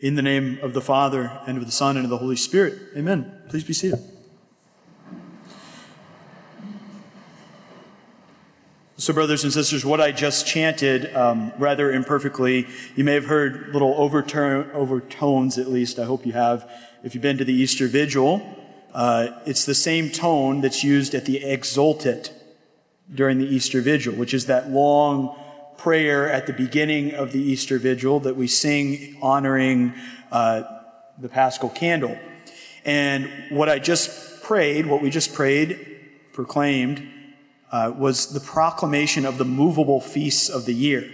In the name of the Father, and of the Son, and of the Holy Spirit. Amen. Please be seated. So, brothers and sisters, what I just chanted, um, rather imperfectly, you may have heard little overturn, overtones, at least, I hope you have, if you've been to the Easter Vigil. Uh, it's the same tone that's used at the Exultet during the Easter Vigil, which is that long prayer at the beginning of the Easter Vigil that we sing honoring uh, the Paschal candle. And what I just prayed, what we just prayed, proclaimed, uh, was the proclamation of the movable feasts of the year,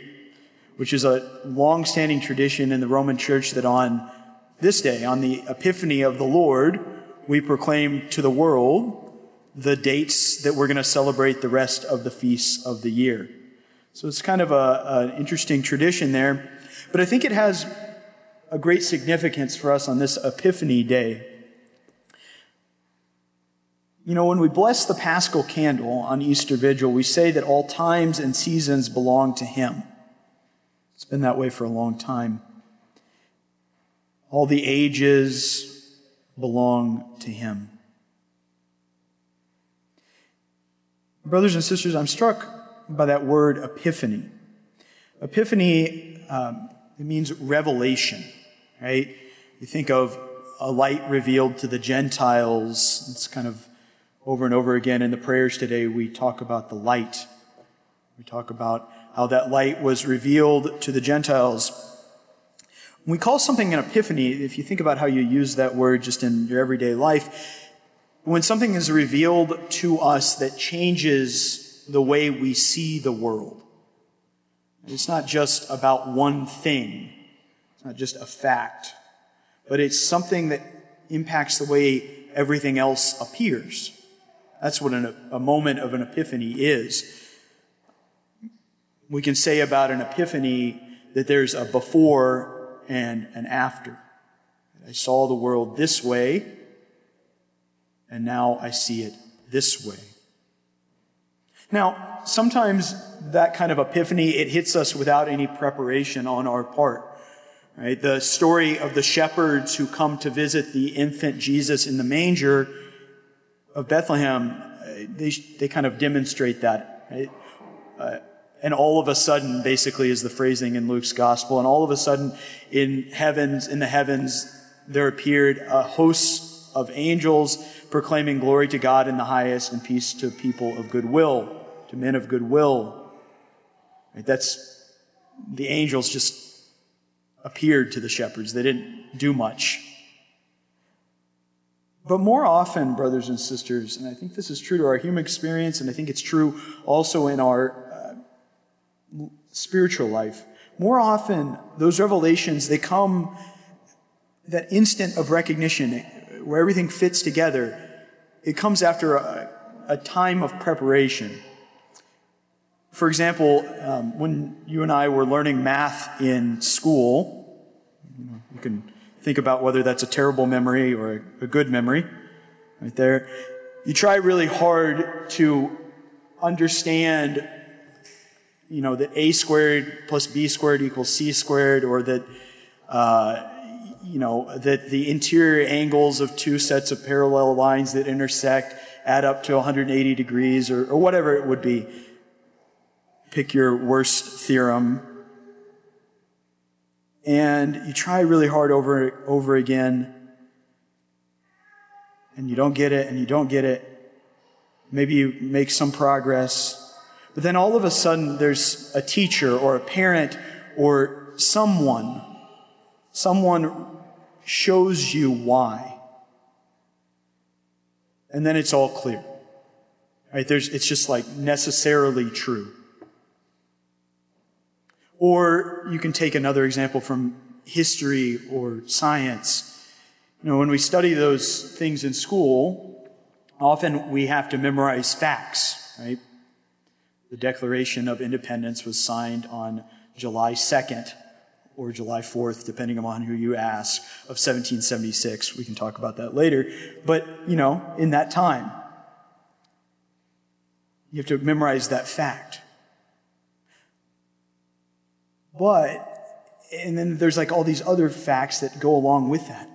which is a long-standing tradition in the Roman Church that on this day, on the Epiphany of the Lord, we proclaim to the world the dates that we're going to celebrate the rest of the feasts of the year. So it's kind of an interesting tradition there. But I think it has a great significance for us on this Epiphany Day. You know, when we bless the Paschal candle on Easter Vigil, we say that all times and seasons belong to Him. It's been that way for a long time. All the ages belong to Him. Brothers and sisters, I'm struck by that word epiphany. Epiphany, um, it means revelation, right? You think of a light revealed to the Gentiles. It's kind of over and over again in the prayers today, we talk about the light. We talk about how that light was revealed to the Gentiles. When we call something an epiphany, if you think about how you use that word just in your everyday life, when something is revealed to us that changes the way we see the world. It's not just about one thing. It's not just a fact, but it's something that impacts the way everything else appears. That's what an, a moment of an epiphany is. We can say about an epiphany that there's a before and an after. I saw the world this way, and now I see it this way. Now, sometimes that kind of epiphany, it hits us without any preparation on our part. Right? The story of the shepherds who come to visit the infant Jesus in the manger of Bethlehem, they, they kind of demonstrate that. Right? Uh, and all of a sudden, basically, is the phrasing in Luke's gospel. And all of a sudden, in heavens, in the heavens, there appeared a host of angels proclaiming glory to God in the highest and peace to people of goodwill to men of goodwill. Right? That's the angels just appeared to the shepherds. They didn't do much. But more often, brothers and sisters, and I think this is true to our human experience, and I think it's true also in our uh, spiritual life. More often, those revelations, they come that instant of recognition where everything fits together. It comes after a, a time of preparation. For example, um, when you and I were learning math in school, you can think about whether that's a terrible memory or a, a good memory, right there. You try really hard to understand, you know, that a squared plus b squared equals c squared, or that, uh, you know, that the interior angles of two sets of parallel lines that intersect add up to 180 degrees, or, or whatever it would be. Pick your worst theorem, and you try really hard over over again, and you don't get it, and you don't get it. Maybe you make some progress, but then all of a sudden there's a teacher or a parent or someone, someone shows you why. And then it's all clear. Right? There's, it's just like necessarily true. Or you can take another example from history or science. You know, when we study those things in school, often we have to memorize facts, right? The Declaration of Independence was signed on July 2nd or July 4th, depending upon who you ask, of 1776. We can talk about that later. But, you know, in that time, you have to memorize that fact. But and then there's like all these other facts that go along with that.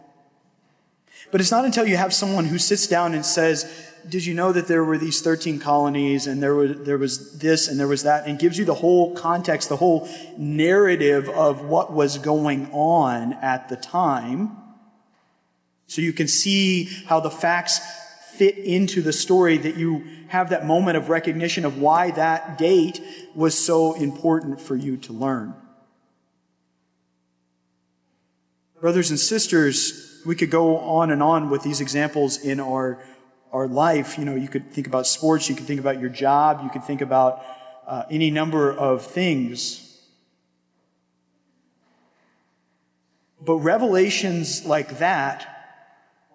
But it's not until you have someone who sits down and says, did you know that there were these 13 colonies and there was, there was this and there was that and gives you the whole context, the whole narrative of what was going on at the time. So you can see how the facts fit into the story that you have that moment of recognition of why that date was so important for you to learn. Brothers and sisters, we could go on and on with these examples in our our life, you know, you could think about sports, you could think about your job, you could think about uh, any number of things. But revelations like that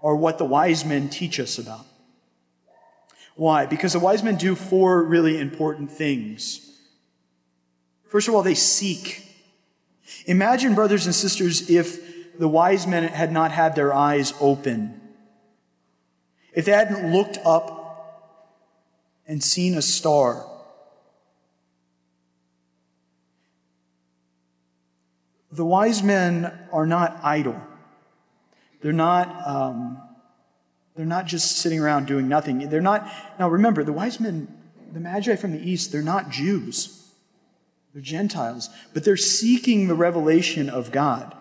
are what the wise men teach us about. Why? Because the wise men do four really important things. First of all, they seek. Imagine, brothers and sisters, if the wise men had not had their eyes open if they hadn't looked up and seen a star, the wise men are not idle. They're not, um, they're not just sitting around doing nothing. They're not, now remember, the wise men, the Magi from the East, they're not Jews. They're Gentiles, but they're seeking the revelation of God.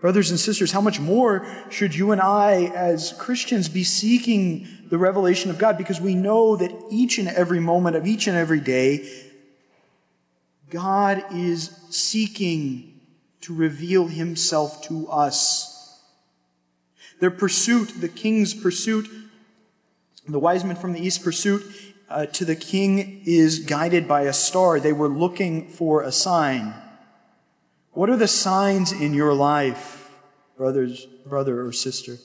Brothers and sisters, how much more should you and I, as Christians, be seeking the revelation of God? Because we know that each and every moment of each and every day, God is seeking to reveal himself to us. Their pursuit, the king's pursuit, the wise men from the east pursuit uh, to the king is guided by a star. They were looking for a sign. What are the signs in your life, brothers, brother or sister?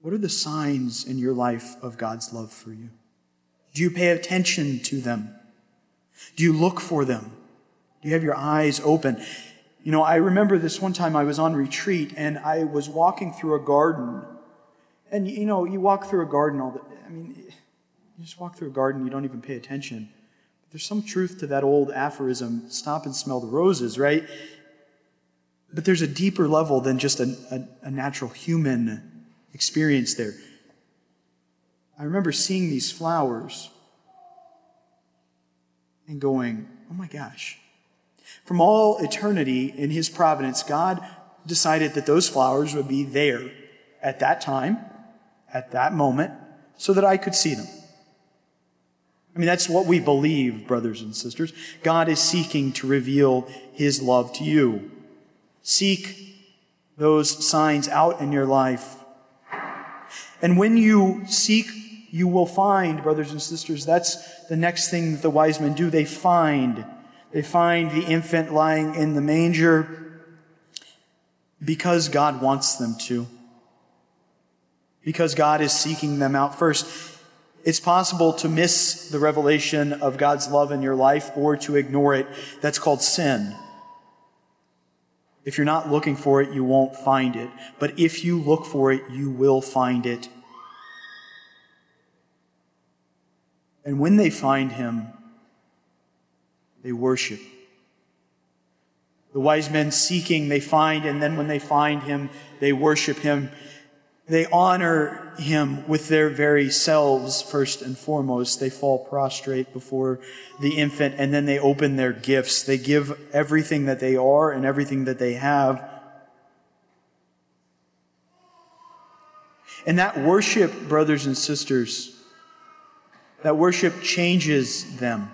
What are the signs in your life of God's love for you? Do you pay attention to them? Do you look for them? Do you have your eyes open? You know, I remember this one time I was on retreat and I was walking through a garden. And, you know, you walk through a garden all the, I mean, you just walk through a garden, you don't even pay attention. There's some truth to that old aphorism stop and smell the roses, right? But there's a deeper level than just a, a, a natural human experience there. I remember seeing these flowers and going, oh my gosh. From all eternity in His providence, God decided that those flowers would be there at that time, at that moment, so that I could see them. I mean, that's what we believe, brothers and sisters. God is seeking to reveal his love to you. Seek those signs out in your life. And when you seek, you will find, brothers and sisters. That's the next thing that the wise men do. They find. They find the infant lying in the manger because God wants them to. Because God is seeking them out first. It's possible to miss the revelation of God's love in your life or to ignore it. That's called sin. If you're not looking for it, you won't find it. But if you look for it, you will find it. And when they find him, they worship. The wise men seeking, they find, and then when they find him, they worship him. They honor him with their very selves, first and foremost. They fall prostrate before the infant and then they open their gifts. They give everything that they are and everything that they have. And that worship, brothers and sisters, that worship changes them.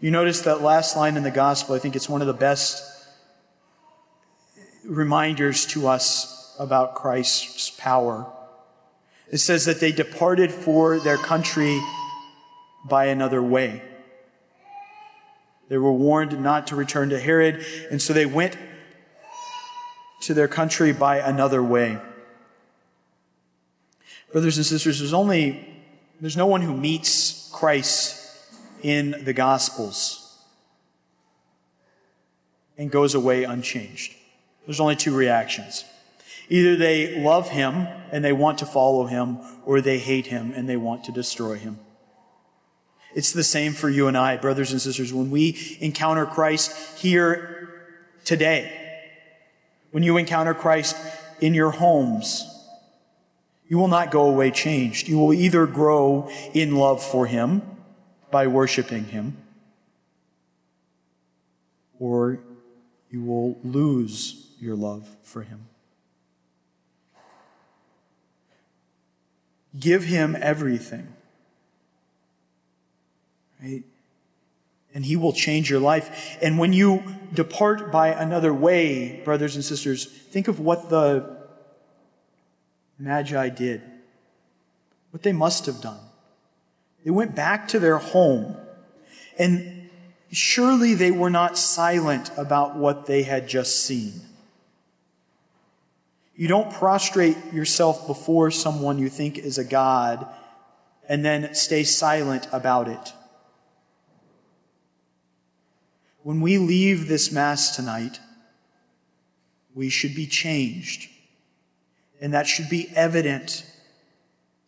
You notice that last line in the gospel, I think it's one of the best reminders to us about Christ's power. It says that they departed for their country by another way. They were warned not to return to Herod, and so they went to their country by another way. Brothers and sisters, there's only, there's no one who meets Christ in the Gospels and goes away unchanged. There's only two reactions. Either they love him and they want to follow him, or they hate him and they want to destroy him. It's the same for you and I, brothers and sisters. When we encounter Christ here today, when you encounter Christ in your homes, you will not go away changed. You will either grow in love for Him by worshiping Him, or you will lose your love for Him. Give Him everything. Right? And He will change your life. And when you depart by another way, brothers and sisters, think of what the Magi did, what they must have done. They went back to their home, and surely they were not silent about what they had just seen. You don't prostrate yourself before someone you think is a God and then stay silent about it. When we leave this Mass tonight, we should be changed. And that should be evident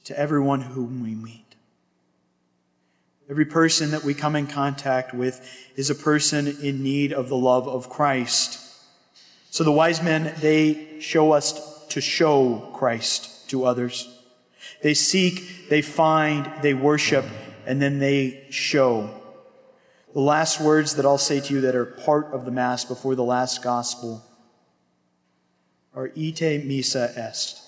to everyone whom we meet. Every person that we come in contact with is a person in need of the love of Christ. So the wise men, they show us to show Christ to others. They seek, they find, they worship, and then they show. The last words that I'll say to you that are part of the Mass before the last Gospel are ite missa est.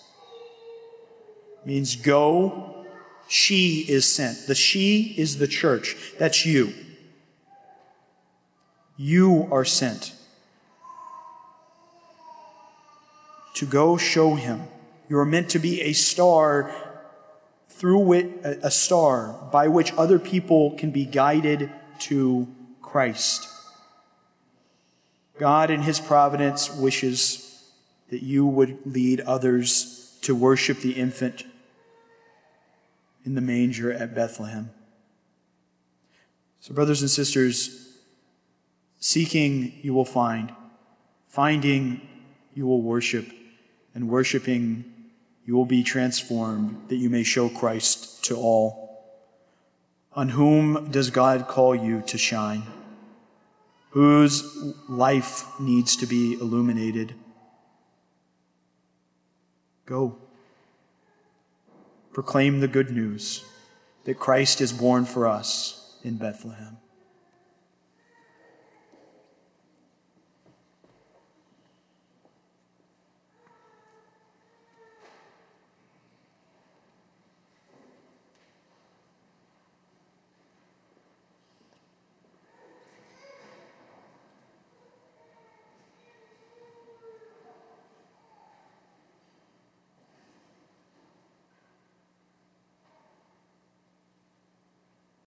Means go, she is sent. The she is the church. That's you. You are sent to go show him. You are meant to be a star through which, a star by which other people can be guided to Christ. God in his providence wishes that you would lead others to worship the infant in the manger at Bethlehem. So, brothers and sisters, seeking you will find, finding you will worship, and worshiping you will be transformed that you may show Christ to all. On whom does God call you to shine? Whose life needs to be illuminated? Go. Proclaim the good news that Christ is born for us in Bethlehem.